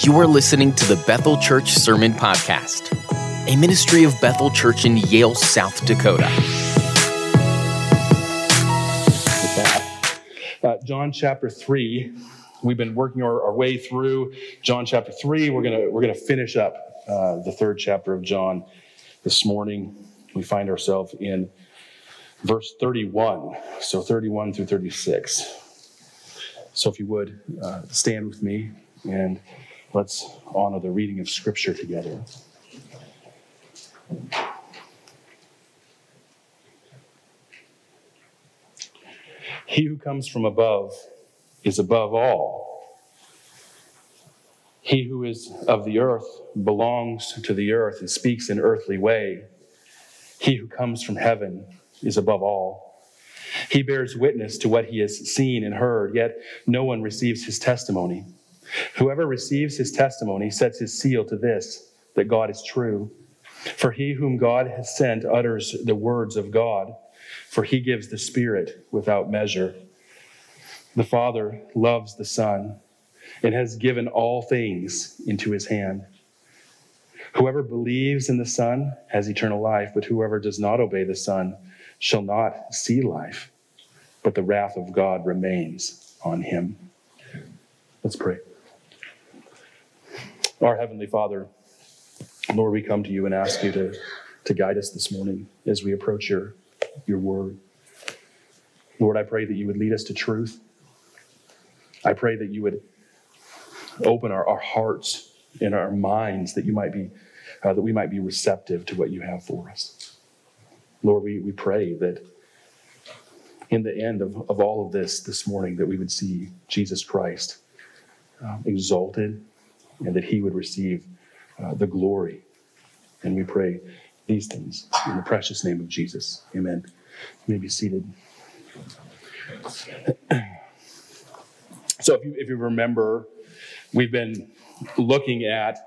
You are listening to the Bethel Church Sermon Podcast, a ministry of Bethel Church in Yale, South Dakota. Uh, John chapter 3. We've been working our, our, way through John chapter 3. We're going we're gonna finish up uh, the third chapter of John this morning. We find ourselves in verse 31. So 31 through 36. So if you would uh, stand with me and let's honor the reading of Scripture together. He who comes from above is above all. He who is of the earth belongs to the earth and speaks in earthly way. He who comes from heaven is above all. He bears witness to what he has seen and heard, yet no one receives his testimony. Whoever receives his testimony sets his seal to this, that God is true. For he whom God has sent utters the words of God, for he gives the Spirit without measure. The Father loves the Son and has given all things into his hand. Whoever believes in the Son has eternal life, but whoever does not obey the Son shall not see life, but the wrath of God remains on him. Let's pray. Our Heavenly Father, Lord, we come to you and ask you to, to guide us this morning as we approach your, your word. Lord, I pray that you would lead us to truth. I pray that you would open our, our hearts and our minds that you might be uh, that we might be receptive to what you have for us. Lord, we, we pray that in the end of, of all of this this morning that we would see Jesus Christ um, exalted and that he would receive uh, the glory. And we pray these things in the precious name of Jesus. Amen. You may be seated. So, if you, if you remember, we've been looking at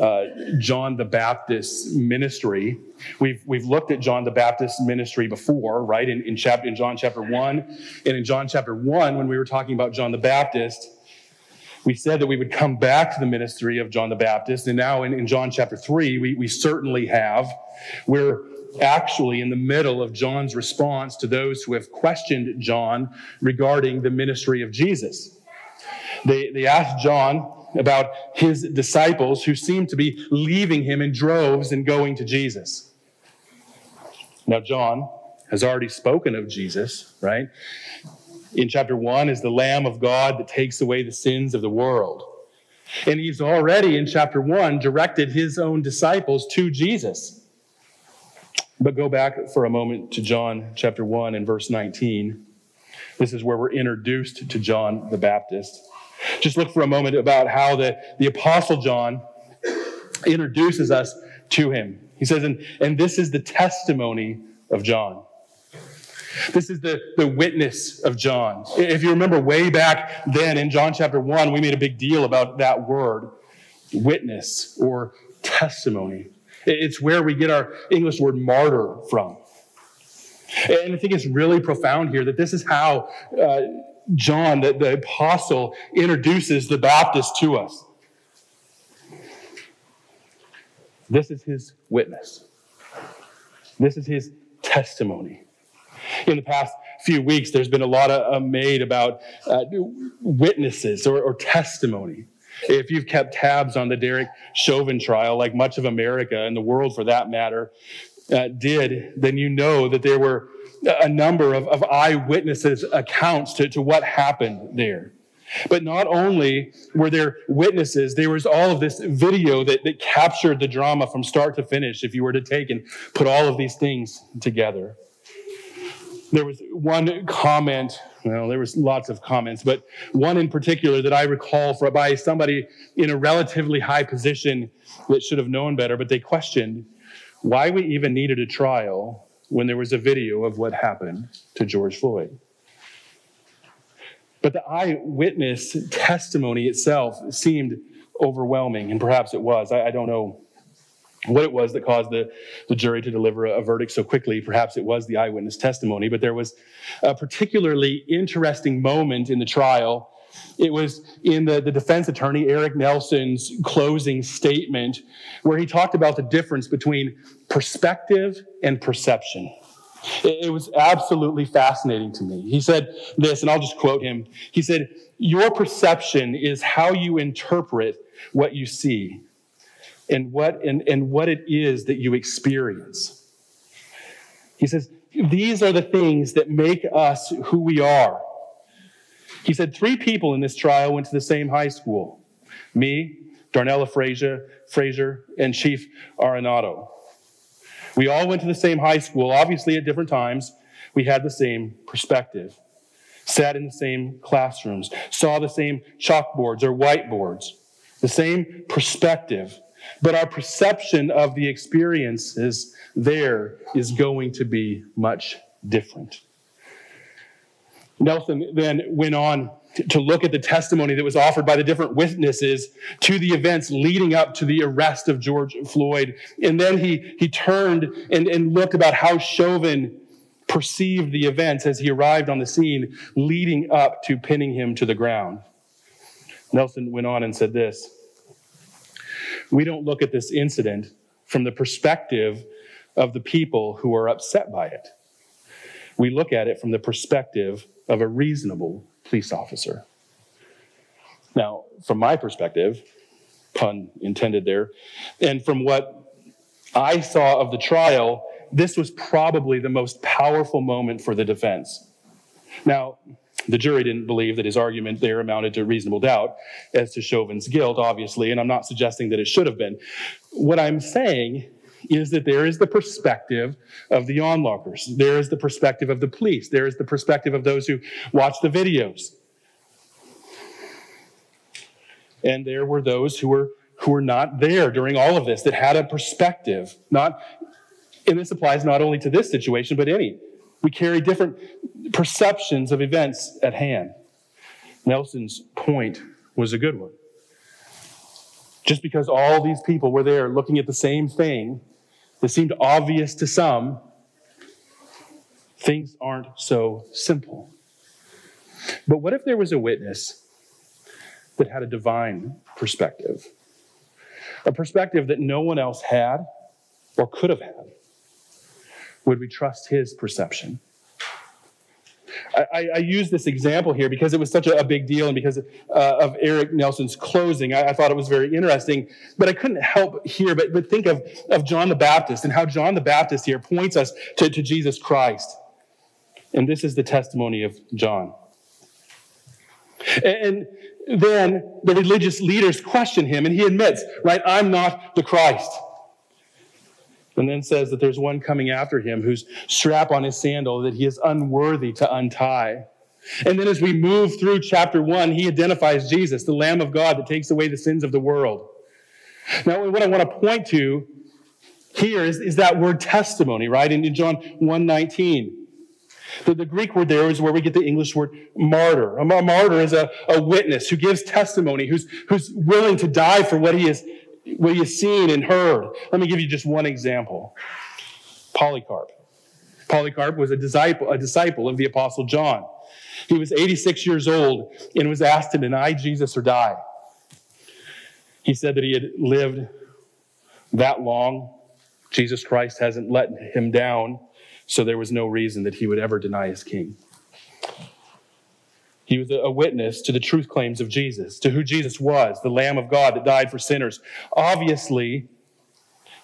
uh, John the Baptist's ministry. We've, we've looked at John the Baptist's ministry before, right? In, in, chapter, in John chapter 1. And in John chapter 1, when we were talking about John the Baptist, we said that we would come back to the ministry of John the Baptist. And now in, in John chapter 3, we, we certainly have. We're actually in the middle of John's response to those who have questioned John regarding the ministry of Jesus. They, they asked John about his disciples who seemed to be leaving him in droves and going to Jesus. Now, John has already spoken of Jesus, right? In chapter 1 is the Lamb of God that takes away the sins of the world. And he's already in chapter 1 directed his own disciples to Jesus. But go back for a moment to John chapter 1 and verse 19. This is where we're introduced to John the Baptist. Just look for a moment about how the, the Apostle John introduces us to him. He says, and, and this is the testimony of John. This is the, the witness of John. If you remember way back then in John chapter 1, we made a big deal about that word, witness or testimony. It's where we get our English word martyr from. And I think it's really profound here that this is how uh, John, the, the apostle, introduces the Baptist to us. This is his witness. This is his testimony. In the past few weeks, there's been a lot of, uh, made about uh, witnesses or, or testimony. If you've kept tabs on the Derek Chauvin trial, like much of America and the world for that matter uh, did, then you know that there were a number of, of eyewitnesses accounts to, to what happened there. But not only were there witnesses, there was all of this video that, that captured the drama from start to finish if you were to take and put all of these things together there was one comment well there was lots of comments but one in particular that i recall for, by somebody in a relatively high position that should have known better but they questioned why we even needed a trial when there was a video of what happened to george floyd. But the eyewitness testimony itself seemed overwhelming and perhaps it was. I, I don't know what it was that caused the, the jury to deliver a, verdict so quickly. Perhaps it was the eyewitness testimony, but there was a particularly interesting moment in the trial It was in the, the defense attorney, Eric Nelson's closing statement, where he talked about the difference between perspective and perception. It, it was absolutely fascinating to me. He said this, and I'll just quote him. He said, Your perception is how you interpret what you see and what, and, and what it is that you experience. He says, These are the things that make us who we are. He said, Three people in this trial went to the same high school me, Darnella Frazier, Frazier and Chief Arradondo. We all went to the same high school, obviously at different times. We had the same perspective, sat in the same classrooms, saw the same chalkboards or whiteboards, the same perspective. But our perception of the experiences there is going to be much different. Nelson then went on to look at the testimony that was offered by the different witnesses to the events leading up to the arrest of George Floyd. And then he, he turned and, and looked about how Chauvin perceived the events as he arrived on the scene leading up to pinning him to the ground. Nelson went on and said this We don't look at this incident from the perspective of the people who are upset by it. We look at it from the perspective of a reasonable police officer. Now, from my perspective, pun intended there, and from what I saw of the trial, this was probably the most powerful moment for the defense. Now, the jury didn't believe that his argument there amounted to reasonable doubt as to Chauvin's guilt, obviously, and I'm not suggesting that it should have been. What I'm saying is that there is the perspective of the onlookers. There is the perspective of the police. There is the perspective of those who watch the videos. And there were those who were who were not there during all of this that had a perspective. Not and this applies not only to this situation, but any. We carry different perceptions of events at hand. Nelson's point was a good one. Just because all these people were there looking at the same thing that seemed obvious to some, things aren't so simple. But what if there was a witness that had a divine perspective? A perspective that no one else had or could have had? Would we trust his perception? I, I, use this example here because it was such a, a big deal and because uh, of Eric Nelson's closing. I, I, thought it was very interesting, but I couldn't help here but, but think of, of John the Baptist and how John the Baptist here points us to, to Jesus Christ. And this is the testimony of John. And then the religious leaders question him, and he admits, right, I'm not the Christ and then says that there's one coming after him whose strap on his sandal that he is unworthy to untie. And then as we move through chapter one, he identifies Jesus, the Lamb of God that takes away the sins of the world. Now, what I want to point to here is, is that word testimony, right? In, John 119. The, the, Greek word there is where we get the English word martyr. A martyr is a, a witness who gives testimony, who's, who's willing to die for what he is what you've seen and heard. Let me give you just one example. Polycarp. Polycarp was a disciple, a disciple of the Apostle John. He was 86 years old and was asked to deny Jesus or die. He said that he had lived that long. Jesus Christ hasn't let him down, so there was no reason that he would ever deny his king. He was a witness to the truth claims of Jesus, to who Jesus was, the Lamb of God that died for sinners. Obviously,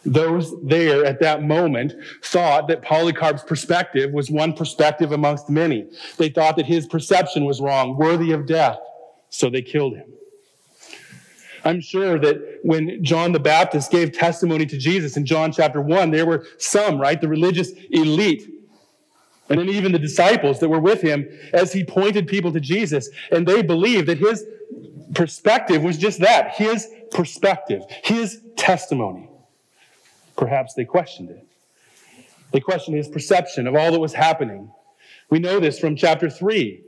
those there at that moment thought that Polycarp's perspective was one perspective amongst many. They thought that his perception was wrong, worthy of death, so they killed him. I'm sure that when John the Baptist gave testimony to Jesus in John chapter 1, there were some, right, the religious elite and then even the disciples that were with him as he pointed people to Jesus. And they believed that his perspective was just that his perspective, his testimony. Perhaps they questioned it. They questioned his perception of all that was happening. We know this from chapter 3.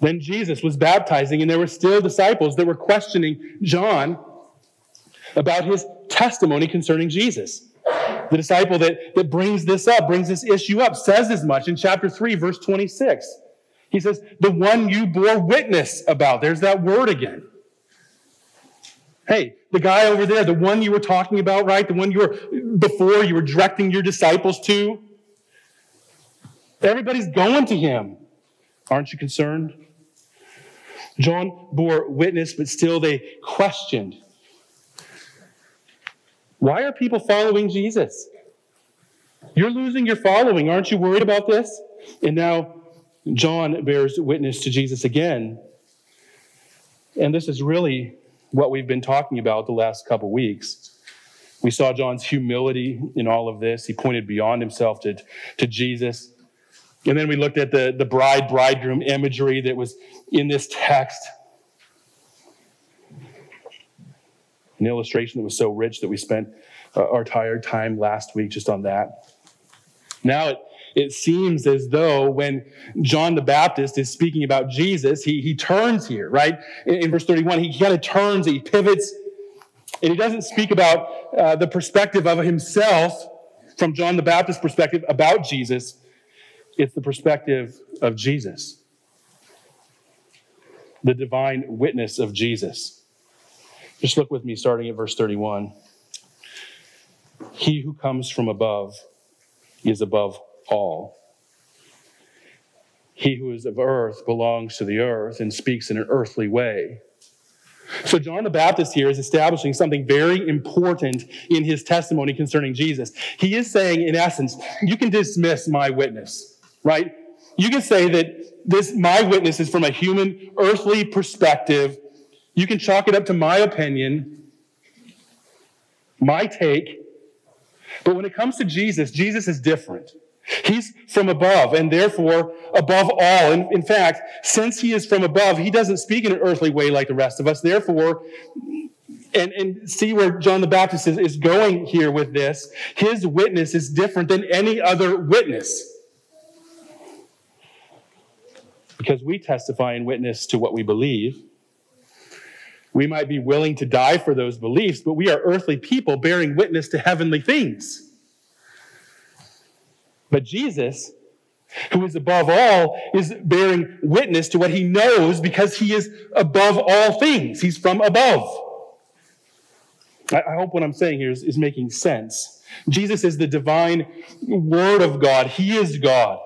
Then Jesus was baptizing, and there were still disciples that were questioning John about his testimony concerning Jesus. The disciple that, that brings this up, brings this issue up, says as much in chapter 3, verse 26. He says, the one you bore witness about. There's that word again. Hey, the guy over there, the one you were talking about, right? The one you were before you were directing your disciples to. Everybody's going to him. Aren't you concerned? John bore witness, but still they questioned. Why are people following Jesus? You're losing your following. Aren't you worried about this? And now John bears witness to Jesus again. And this is really what we've been talking about the last couple weeks. We saw John's humility in all of this. He pointed beyond himself to, to Jesus. And then we looked at the, the bride bridegroom imagery that was in this text. An illustration that was so rich that we spent uh, our entire time last week just on that. Now it, it seems as though when John the Baptist is speaking about Jesus, he, he turns here, right? In, in verse 31, he kind of turns, he pivots, and he doesn't speak about uh, the perspective of himself from John the Baptist's perspective about Jesus. It's the perspective of Jesus, the divine witness of Jesus. Just look with me starting at verse 31. He who comes from above is above all. He who is of earth belongs to the earth and speaks in an earthly way. So, John the Baptist here is establishing something very important in his testimony concerning Jesus. He is saying, in essence, you can dismiss my witness, right? You can say that this, my witness is from a human, earthly perspective. You can chalk it up to my opinion, my take. But when it comes to Jesus, Jesus is different. He's from above and therefore above all. And in fact, since he is from above, he doesn't speak in an earthly way like the rest of us. Therefore, and, and see where John the Baptist is, is going here with this. His witness is different than any other witness. Because we testify and witness to what we believe. We might be willing to die for those beliefs, but we are earthly people bearing witness to heavenly things. But Jesus, who is above all, is bearing witness to what he knows because he is above all things. He's from above. I, hope what I'm saying here is, is making sense. Jesus is the divine Word of God, He is God.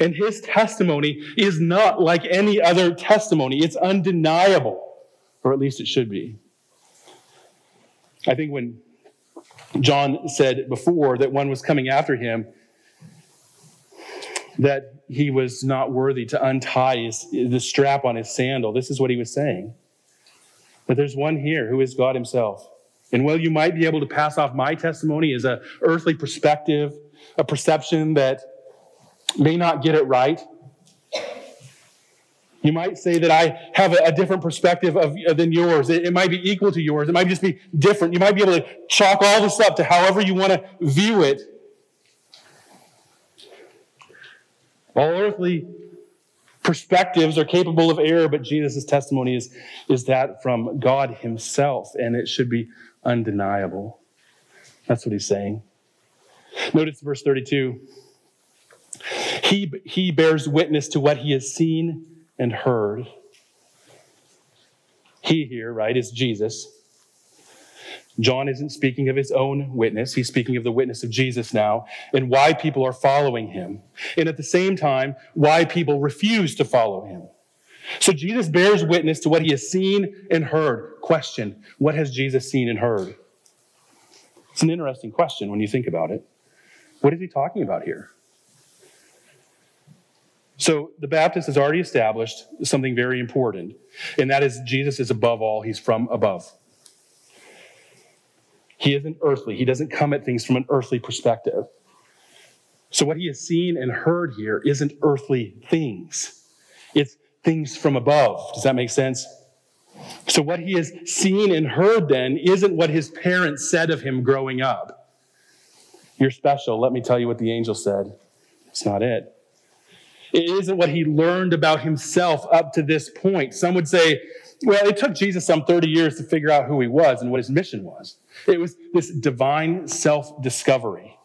And His testimony is not like any other testimony, it's undeniable, or at least it should be. I think when John said before that one was coming after him, that he was not worthy to untie his, the strap on his sandal. This is what he was saying. But there's one here who is God himself. And while you might be able to pass off my testimony as an earthly perspective, a perception that may not get it right, you might say that I have a, a different perspective of, uh, than yours. It, it, might be equal to yours. It might just be different. You might be able to chalk all this up to however you want to view it. All earthly perspectives are capable of error, but Jesus' testimony is, is that from God Himself, and it should be undeniable. That's what He's saying. Notice verse 32. He, he bears witness to what he has seen and heard. He here, right, is Jesus. John isn't speaking of his own witness. He's speaking of the witness of Jesus now and why people are following him. And at the same time, why people refuse to follow him. So Jesus bears witness to what he has seen and heard. Question What has Jesus seen and heard? It's an interesting question when you think about it. What is he talking about here? So the Baptist has already established something very important, and that is Jesus is above all, he's from above. He isn't earthly. He doesn't come at things from an earthly perspective. So, what he has seen and heard here isn't earthly things, it's things from above. Does that make sense? So, what he has seen and heard then isn't what his parents said of him growing up. You're special. Let me tell you what the angel said. It's not it. It isn't what he learned about himself up to this point. Some would say, well, it took Jesus some 30 years to figure out who he was and what his mission was. It was this divine self discovery.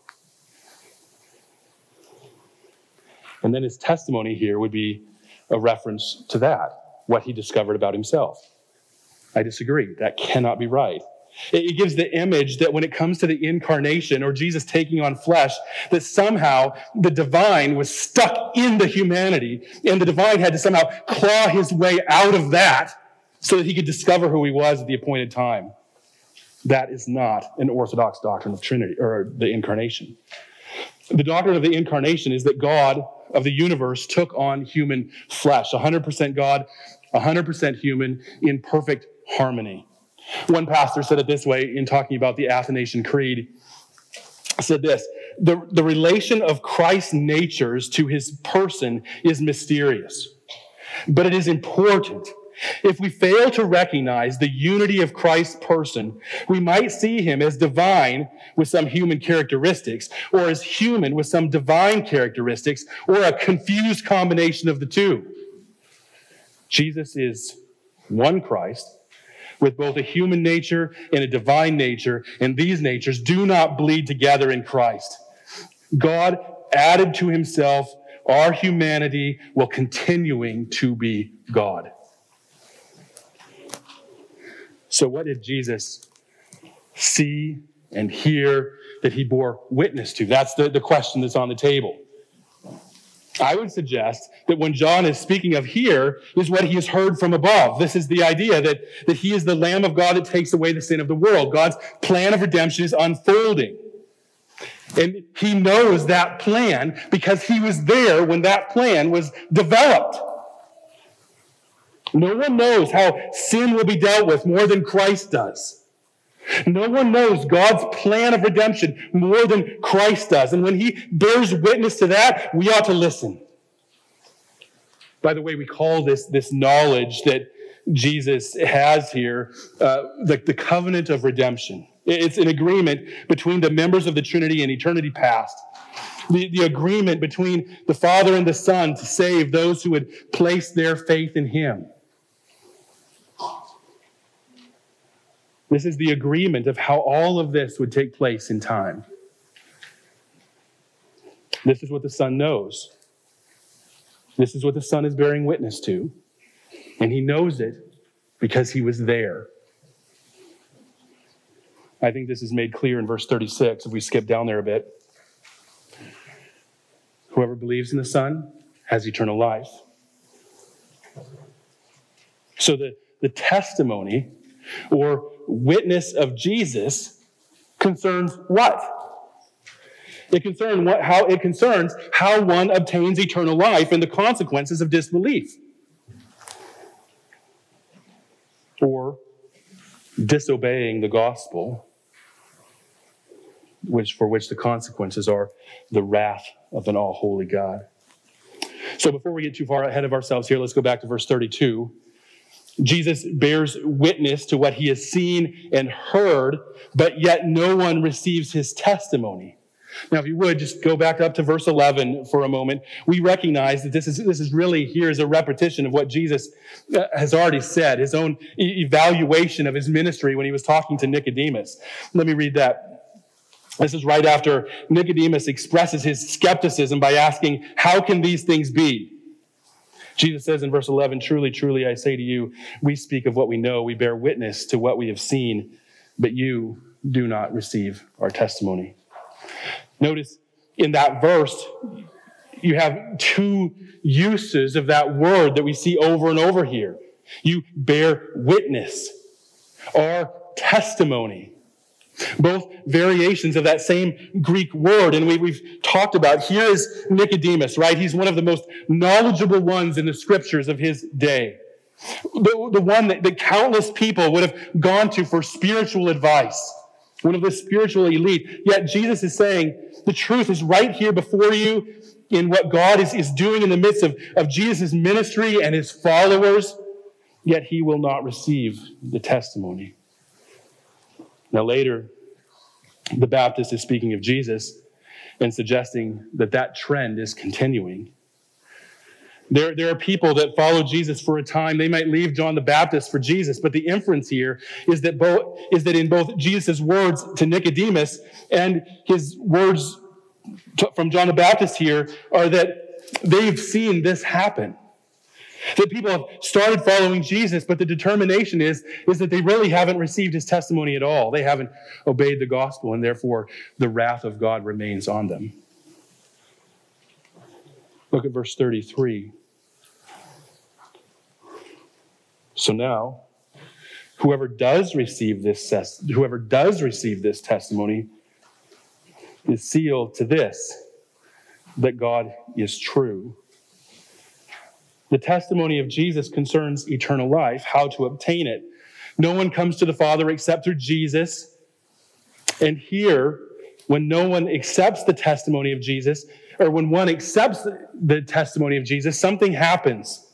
And then his testimony here would be a reference to that, what he discovered about himself. I disagree. That cannot be right. It gives the image that when it comes to the incarnation or Jesus taking on flesh, that somehow the divine was stuck in the humanity and the divine had to somehow claw his way out of that so that he could discover who he was at the appointed time. That is not an orthodox doctrine of Trinity or the incarnation. The doctrine of the incarnation is that God of the universe took on human flesh, 100% God, 100% human in perfect harmony. One pastor said it this way in talking about the Athanasian Creed. Said this the, the relation of Christ's natures to his person is mysterious, but it is important. If we fail to recognize the unity of Christ's person, we might see him as divine with some human characteristics, or as human with some divine characteristics, or a confused combination of the two. Jesus is one Christ with both a human nature and a divine nature, and these natures do not bleed together in Christ. God added to himself our humanity while continuing to be God. So, what did Jesus see and hear that he bore witness to? That's the, the question that's on the table. I would suggest that when John is speaking of here is what he has heard from above. This is the idea that, that he is the Lamb of God that takes away the sin of the world. God's plan of redemption is unfolding. And he knows that plan because he was there when that plan was developed. No one knows how sin will be dealt with more than Christ does. No one knows God's plan of redemption more than Christ does. And when he bears witness to that, we ought to listen. By the way, we call this, this knowledge that Jesus has here uh, the, the covenant of redemption. It's an agreement between the members of the Trinity in eternity past. The, the agreement between the Father and the Son to save those who would place their faith in Him. This is the agreement of how all of this would take place in time. This is what the Son knows. This is what the Son is bearing witness to. And he knows it because he was there. I think this is made clear in verse 36 if we skip down there a bit. Whoever believes in the Son has eternal life. So the, the testimony or witness of Jesus concerns what? It concerns what, how it concerns how one obtains eternal life and the consequences of disbelief. Or disobeying the gospel, which for which the consequences are the wrath of an all holy God. So before we get too far ahead of ourselves here, let's go back to verse 32 Jesus bears witness to what he has seen and heard, but yet no one receives his testimony. Now, if you would just go back up to verse 11 for a moment, we recognize that this is, this is really here is a repetition of what Jesus uh, has already said, his own evaluation of his ministry when he was talking to Nicodemus. Let me read that. This is right after Nicodemus expresses his skepticism by asking, How can these things be? Jesus says in verse 11, Truly, truly, I say to you, we speak of what we know, we bear witness to what we have seen, but you do not receive our testimony. Notice in that verse, you have two uses of that word that we see over and over here. You bear witness, our testimony. Both variations of that same Greek word. And we, have talked about here is Nicodemus, right? He's one of the most knowledgeable ones in the scriptures of his day. The, the one that, that countless people would have gone to for spiritual advice. One of the spiritual elite. Yet Jesus is saying the truth is right here before you in what God is, is doing in the midst of, of Jesus' ministry and his followers. Yet he will not receive the testimony. Now, later, the Baptist is speaking of Jesus and suggesting that that trend is continuing. There, there are people that follow Jesus for a time. They might leave John the Baptist for Jesus, but the inference here is that both is that in both Jesus' words to Nicodemus and his words to, from John the Baptist here are that they've seen this happen. That people have started following Jesus, but the determination is, is that they really haven't received his testimony at all. They haven't obeyed the gospel, and therefore the wrath of God remains on them. Look at verse 33. So now, whoever does receive this whoever does receive this testimony is sealed to this that God is true. The testimony of Jesus concerns eternal life, how to obtain it. No one comes to the Father except through Jesus. And here, when no one accepts the testimony of Jesus, or when one accepts the testimony of Jesus, something happens.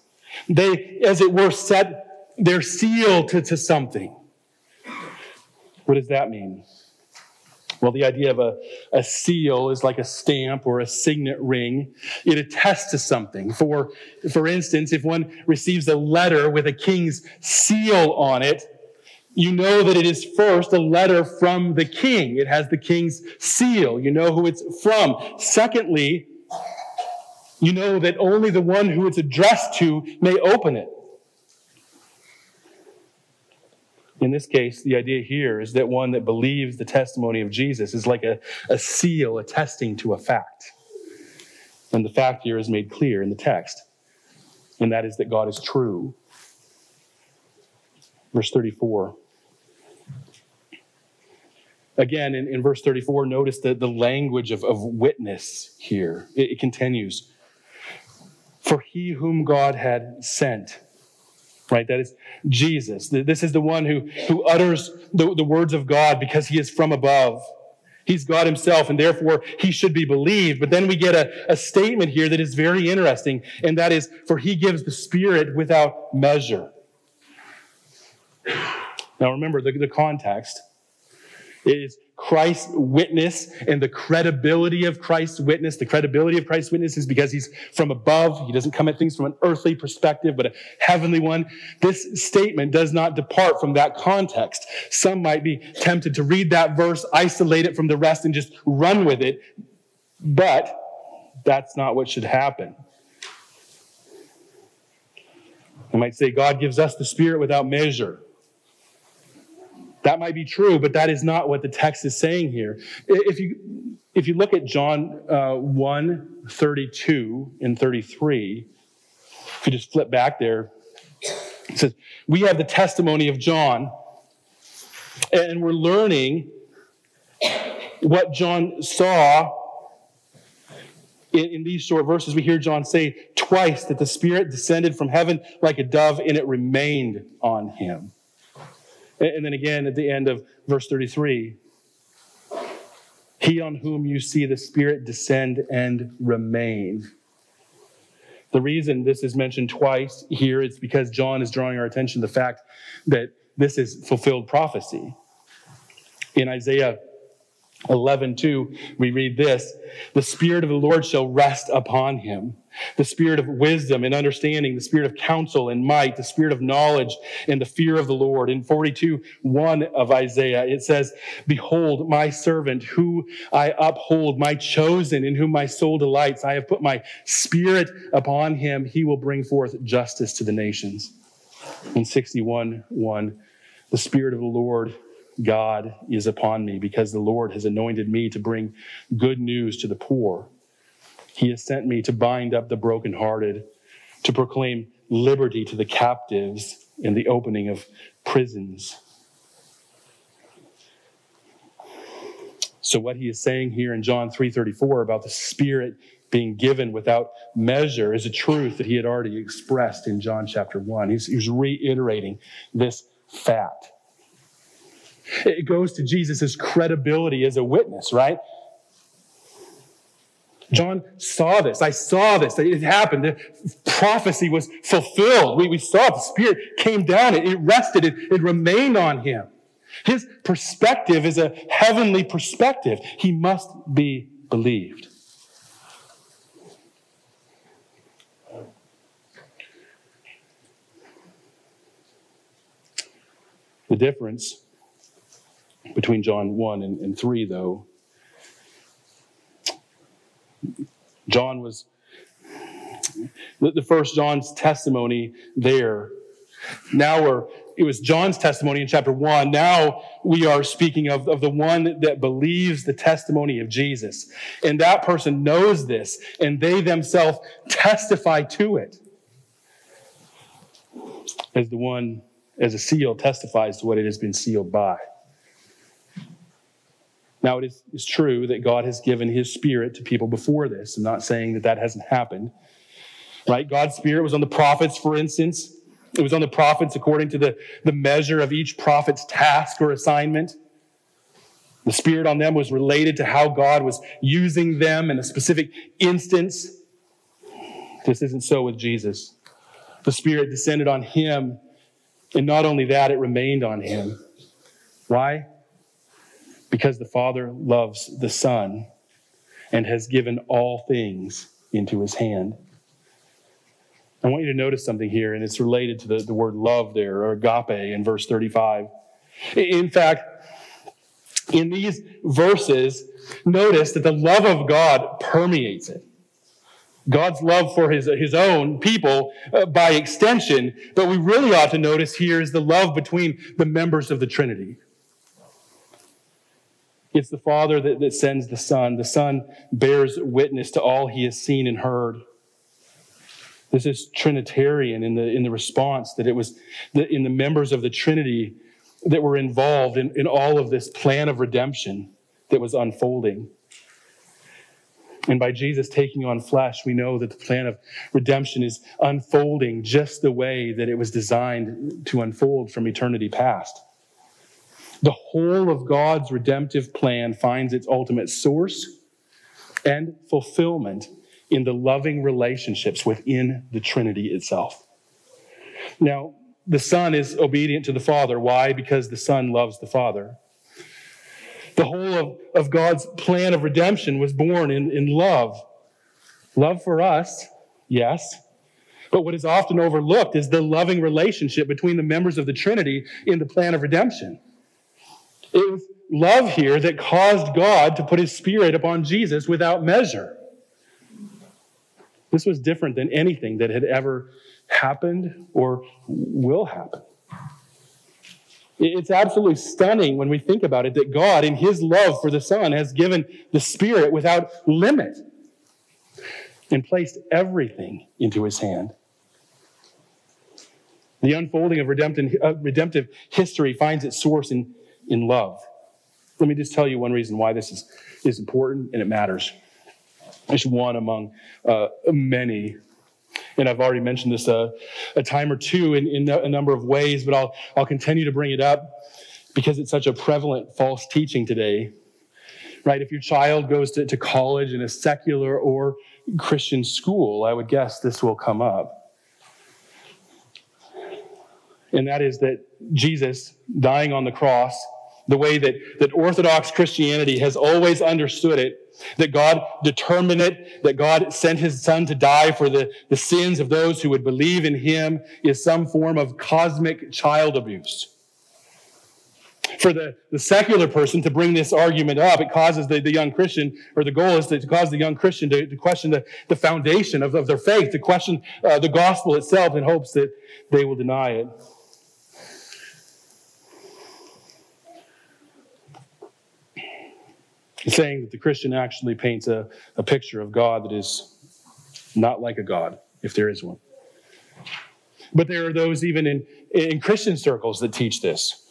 They, as it were, set their seal to, to something. What does that mean? Well, the idea of a, a seal is like a stamp or a signet ring. It attests to something. For, for instance, if one receives a letter with a king's seal on it, you know that it is first a letter from the king. It has the king's seal. You know who it's from. Secondly, you know that only the one who it's addressed to may open it. In this case, the idea here is that one that believes the testimony of Jesus is like a, a seal attesting to a fact. And the fact here is made clear in the text, and that is that God is true. Verse 34. Again, in, in verse 34, notice the, the language of, of witness here. It, it continues. For he whom God had sent right? That is Jesus. This is the one who, who utters the, the words of God because he is from above. He's God himself, and therefore he should be believed. But then we get a, a statement here that is very interesting, and that is, for he gives the Spirit without measure. Now remember the, the context is Christ's witness and the credibility of Christ's witness. The credibility of Christ's witness is because he's from above. He doesn't come at things from an earthly perspective, but a heavenly one. This statement does not depart from that context. Some might be tempted to read that verse, isolate it from the rest, and just run with it. But that's not what should happen. I might say God gives us the Spirit without measure. That might be true, but that is not what the text is saying here. If you, if you look at John uh, 1 32 and 33, if you just flip back there, it says, We have the testimony of John, and we're learning what John saw in, in, these short verses, we hear John say twice that the Spirit descended from heaven like a dove and it remained on him. And then again at the end of verse 33 He on whom you see the Spirit descend and remain. The reason this is mentioned twice here is because John is drawing our attention to the fact that this is fulfilled prophecy. In Isaiah 11, 2, we read this The Spirit of the Lord shall rest upon him. The spirit of wisdom and understanding, the spirit of counsel and might, the spirit of knowledge and the fear of the Lord. In 42, 1 of Isaiah, it says, Behold, my servant, who I uphold, my chosen, in whom my soul delights. I have put my spirit upon him. He will bring forth justice to the nations. In 61, 1, the spirit of the Lord God is upon me because the Lord has anointed me to bring good news to the poor. He has sent me to bind up the brokenhearted, to proclaim liberty to the captives and the opening of prisons. So what he is saying here in John 3:34 about the spirit being given without measure is a truth that he had already expressed in John chapter 1. He's, he's reiterating this fact. It goes to Jesus' credibility as a witness, right? John saw this. I saw this. It happened. The prophecy was fulfilled. We, we saw it. The Spirit came down. It, it rested. It, it remained on him. His perspective is a heavenly perspective. He must be believed. The difference between John 1 and, and 3, though. John was, the, first John's testimony there. Now we're, it was John's testimony in chapter one. Now we are speaking of, of the one that believes the testimony of Jesus. And that person knows this, and they themselves testify to it. As the one, as a seal testifies to what it has been sealed by. Now, it is true that God has given his spirit to people before this. I'm not saying that that hasn't happened. Right? God's spirit was on the prophets, for instance. It was on the prophets according to the, the measure of each prophet's task or assignment. The spirit on them was related to how God was using them in a specific instance. This isn't so with Jesus. The spirit descended on him, and not only that, it remained on him. Why? Because the Father loves the Son and has given all things into his hand. I want you to notice something here, and it's related to the, the word love there, or agape, in verse 35. In fact, in these verses, notice that the love of God permeates it. God's love for his, his own people uh, by extension, but we really ought to notice here is the love between the members of the Trinity. It's the Father that, that sends the Son. The Son bears witness to all he has seen and heard. This is Trinitarian in the, in the response that it was the, in the members of the Trinity that were involved in, in all of this plan of redemption that was unfolding. And by Jesus taking on flesh, we know that the plan of redemption is unfolding just the way that it was designed to unfold from eternity past. The whole of God's redemptive plan finds its ultimate source and fulfillment in the loving relationships within the Trinity itself. Now, the Son is obedient to the Father. Why? Because the Son loves the Father. The whole of, of God's plan of redemption was born in, in love. Love for us, yes. But what is often overlooked is the loving relationship between the members of the Trinity in the plan of redemption. It was love here that caused God to put his spirit upon Jesus without measure. This was different than anything that had ever happened or will happen. It's absolutely stunning when we think about it that God, in his love for the Son, has given the Spirit without limit and placed everything into his hand. The unfolding of redemptive, uh, redemptive history finds its source in in love. Let me just tell you one reason why this is, is important and it matters. It's one among uh, many. And I've already mentioned this a, a time or two in, in a number of ways, but I'll, I'll continue to bring it up because it's such a prevalent false teaching today. Right? If your child goes to, to college in a secular or Christian school, I would guess this will come up. And that is that Jesus dying on the cross the way that, that Orthodox Christianity has always understood it, that God determined it, that God sent his son to die for the, the sins of those who would believe in him is some form of cosmic child abuse. For the, the secular person to bring this argument up, it causes the, the young Christian, or the goal is to, cause the young Christian to, to question the, the foundation of, of their faith, to question uh, the gospel itself in hopes that they will deny it. Saying that the Christian actually paints a, a picture of God that is not like a God, if there is one. But there are those even in, in Christian circles that teach this.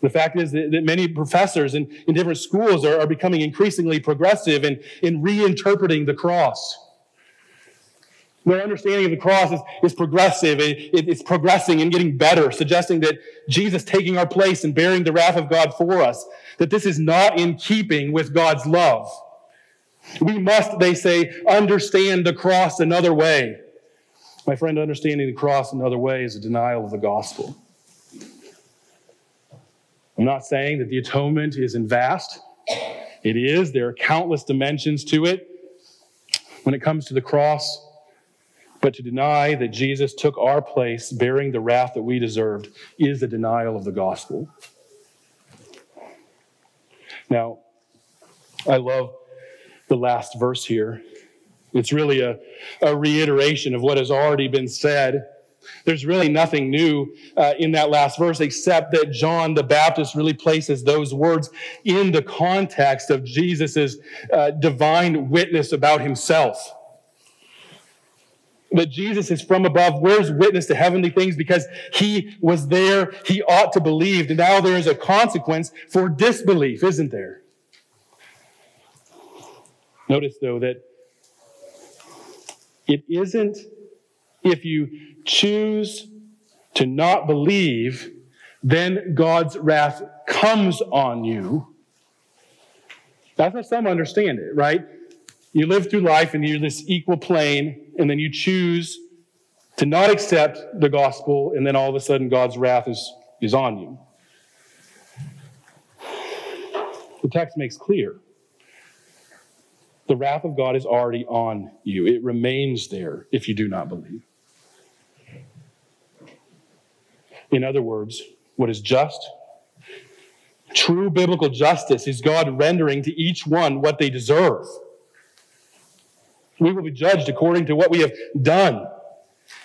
The fact is that, that many professors in, in different schools are, are becoming increasingly progressive in, in reinterpreting the cross. Their understanding of the cross is, is progressive. It, it, it's progressing and getting better, suggesting that Jesus taking our place and bearing the wrath of God for us, that this is not in keeping with God's love. We must, they say, understand the cross another way. My friend, understanding the cross another way is a denial of the gospel. I'm not saying that the atonement isn't vast. It is. There are countless dimensions to it. When it comes to the cross, but to deny that Jesus took our place, bearing the wrath that we deserved, is a denial of the gospel. Now, I love the last verse here It's really a, a reiteration of what has already been said. There's really nothing new uh, in that last verse except that John the Baptist really places those words in the context of Jesus' uh, divine witness about himself. That Jesus is from above, wears witness to heavenly things because he was there, he ought to believe. And now there is a consequence for disbelief, isn't there? Notice, though, that it isn't if you choose to not believe, then God's wrath comes on you. That's how some understand it, right? You live through life and you're this equal plane, and then you choose to not accept the gospel, and then all of a sudden God's wrath is, is on you. The text makes clear the wrath of God is already on you. It remains there if you do not believe. In other words, what is just, true biblical justice is God rendering to each one what they deserve. We will be judged according to what we have done.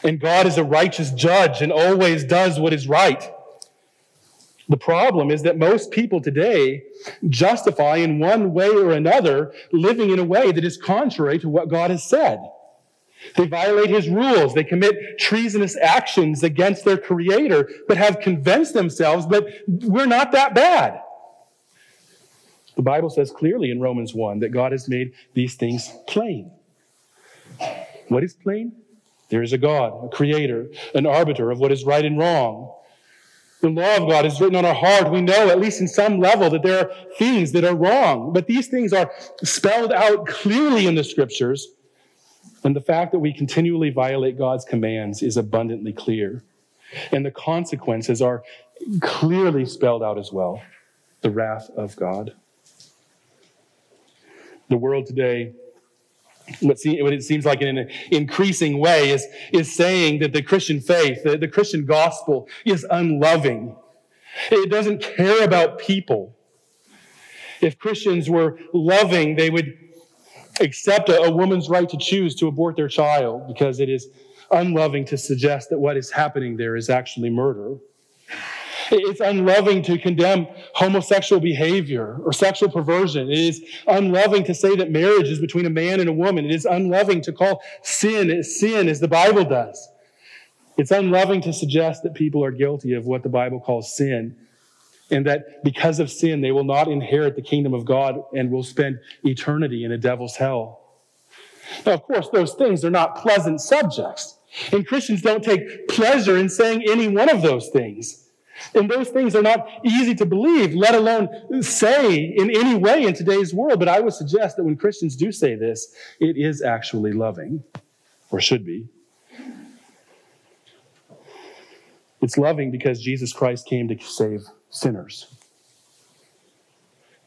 And God is a righteous judge and always does what is right. The problem is that most people today justify in one way or another living in a way that is contrary to what God has said. They violate his rules. They commit treasonous actions against their creator, but have convinced themselves that we're not that bad. The Bible says clearly in Romans 1 that God has made these things plain. What is plain? There is a God, a creator, an arbiter of what is right and wrong. The law of God is written on our heart. We know, at least in some level, that there are things that are wrong. But these things are spelled out clearly in the scriptures. And the fact that we continually violate God's commands is abundantly clear. And the consequences are clearly spelled out as well the wrath of God. The world today what, it seems like in an increasing way is, is saying that the Christian faith, the, the Christian gospel is unloving. It doesn't care about people. If Christians were loving, they would accept a, a woman's right to choose to abort their child because it is unloving to suggest that what is happening there is actually murder. It's unloving to condemn homosexual behavior or sexual perversion. It is unloving to say that marriage is between a man and a woman. It is unloving to call sin sin as the Bible does. It's unloving to suggest that people are guilty of what the Bible calls sin and that because of sin, they will not inherit the kingdom of God and will spend eternity in a devil's hell. Now, of course, those things are not pleasant subjects. And Christians don't take pleasure in saying any one of those things. And those things are not easy to believe, let alone say in any way in today's world. But I would suggest that when Christians do say this, it is actually loving, or should be. It's loving because Jesus Christ came to save sinners.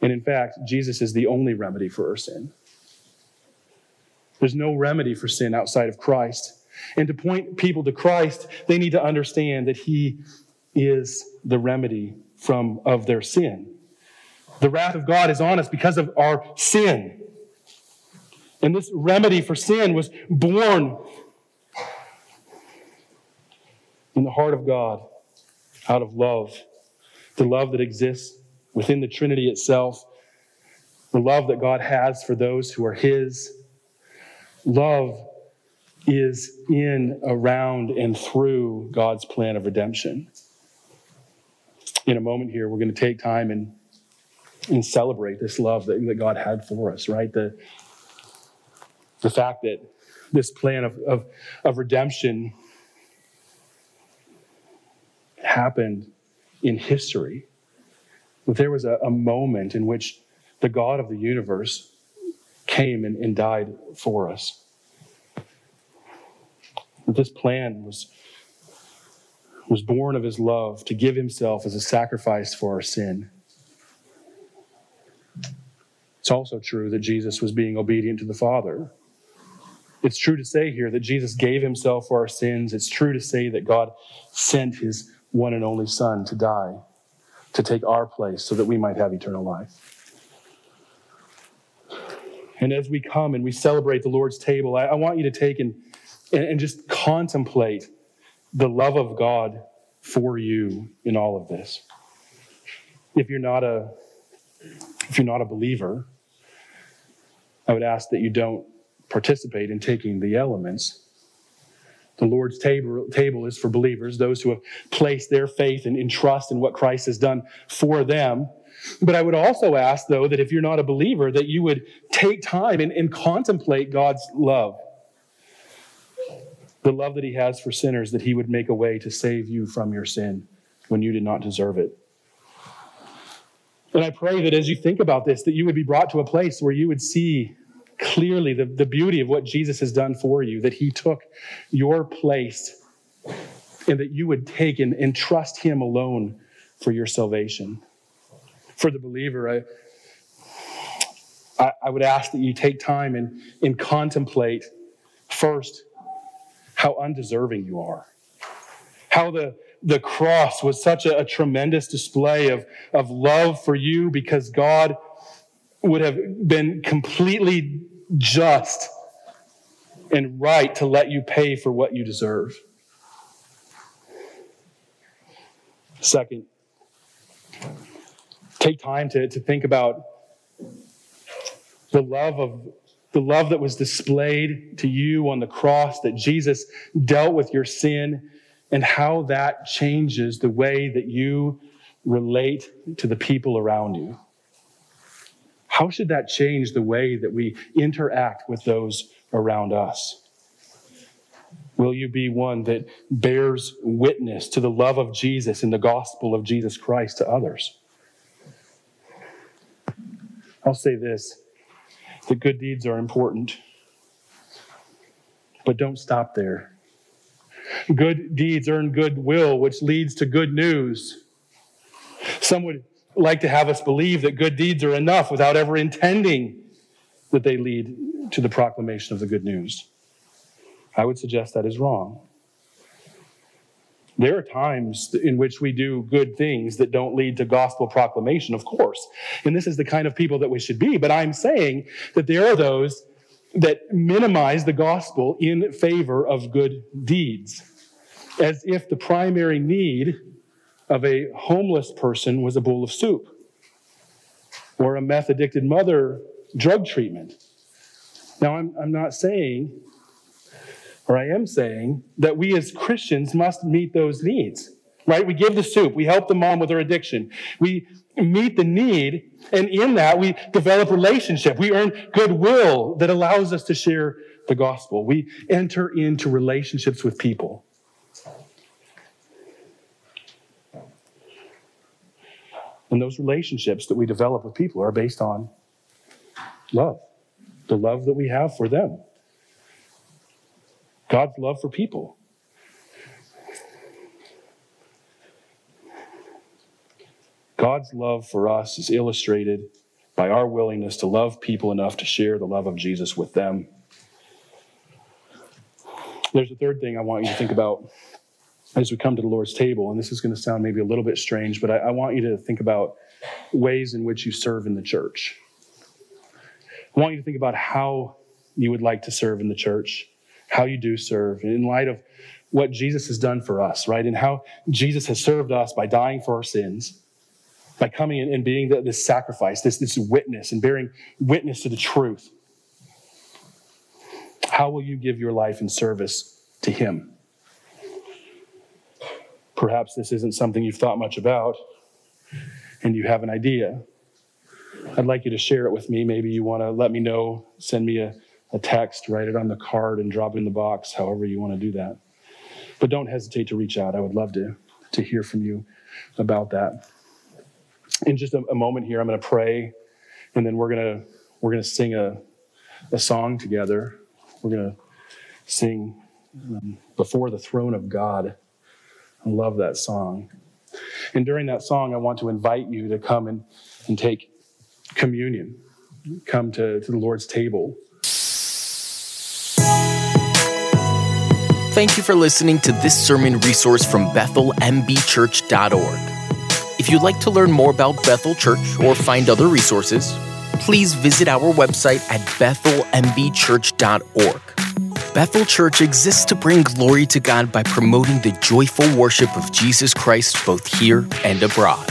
And in fact, Jesus is the only remedy for our sin. There's no remedy for sin outside of Christ. And to point people to Christ, they need to understand that He is the remedy from of their sin. The wrath of God is on us because of our sin. And this remedy for sin was born in the heart of God out of love. The love that exists within the Trinity itself. The love that God has for those who are His. Love is in, around, and through God's plan of redemption in a moment here, we're going to take time and, and celebrate this love that, that God had for us, right? The, the fact that this plan of, of, of redemption happened in history. that There was a, a, moment in which the God of the universe came and, and died for us. That This plan was was born of his love to give himself as a sacrifice for our sin. It's also true that Jesus was being obedient to the Father. It's true to say here that Jesus gave himself for our sins. It's true to say that God sent his one and only Son to die, to take our place so that we might have eternal life. And as we come and we celebrate the Lord's table, I, I want you to take and, and, and just contemplate the love of God for you in all of this. If you're not a if you're not a believer, I would ask that you don't participate in taking the elements. The Lord's table, table is for believers, those who have placed their faith and, and trust in what Christ has done for them. But I would also ask, though, that if you're not a believer, that you would take time and, and contemplate God's love. The love that He has for sinners, that He would make a way to save you from your sin when you did not deserve it. And I pray that as you think about this, that you would be brought to a place where you would see clearly the, the beauty of what Jesus has done for you, that He took your place, and that you would take and, and trust Him alone for your salvation for the believer, I, I, I would ask that you take time and, and contemplate first how undeserving you are. How the, the cross was such a, a, tremendous display of, of love for you because God would have been completely just and right to let you pay for what you deserve. Second, take time to, to think about the love of the love that was displayed to you on the cross that Jesus dealt with your sin and how that changes the way that you relate to the people around you. How should that change the way that we interact with those around us? Will you be one that bears witness to the love of Jesus and the gospel of Jesus Christ to others? I'll say this that good deeds are important, but don't stop there. Good deeds earn goodwill, which leads to good news. Some would like to have us believe that good deeds are enough without ever intending that they lead to the proclamation of the good news. I would suggest that is wrong. There are times in which we do good things that don't lead to gospel proclamation, of course. And this is the kind of people that we should be. But I'm saying that there are those that minimize the gospel in favor of good deeds, as if the primary need of a homeless person was a bowl of soup or a meth addicted mother drug treatment. Now, I'm, I'm not saying or I am saying that we as Christians must meet those needs, right? We give the soup, we help the mom with her addiction, we meet the need, and in that we develop relationship. We earn goodwill that allows us to share the gospel. We enter into relationships with people. And those relationships that we develop with people are based on love, the love that we have for them. God's love for people. God's love for us is illustrated by our willingness to love people enough to share the love of Jesus with them. There's a third thing I want you to think about as we come to the Lord's table, and this is going to sound maybe a little bit strange, but I, I want you to think about ways in which you serve in the church. I want you to think about how you would like to serve in the church how you do serve, in light of what Jesus has done for us, right? And how Jesus has served us by dying for our sins, by coming in and being the, this sacrifice, this, this witness, and bearing witness to the truth. How will you give your life in service to Him? Perhaps this isn't something you've thought much about and you have an idea. I'd like you to share it with me. Maybe you want to let me know, send me a a text, write it on the card, and drop it in the box, however you want to do that. But don't hesitate to reach out. I would love to, to hear from you about that. In just a, a moment here, I'm going to pray, and then we're going to we're going to sing a, a song together. We're going to sing um, before the throne of God. I love that song. And during that song, I want to invite you to come and, and take communion, come to, to the Lord's table. Thank you for listening to this sermon resource from BethelMBChurch.org. If you'd like to learn more about Bethel Church or find other resources, please visit our website at bethelmbchurch.org. Bethel Church exists to bring glory to God by promoting the joyful worship of Jesus Christ both here and abroad.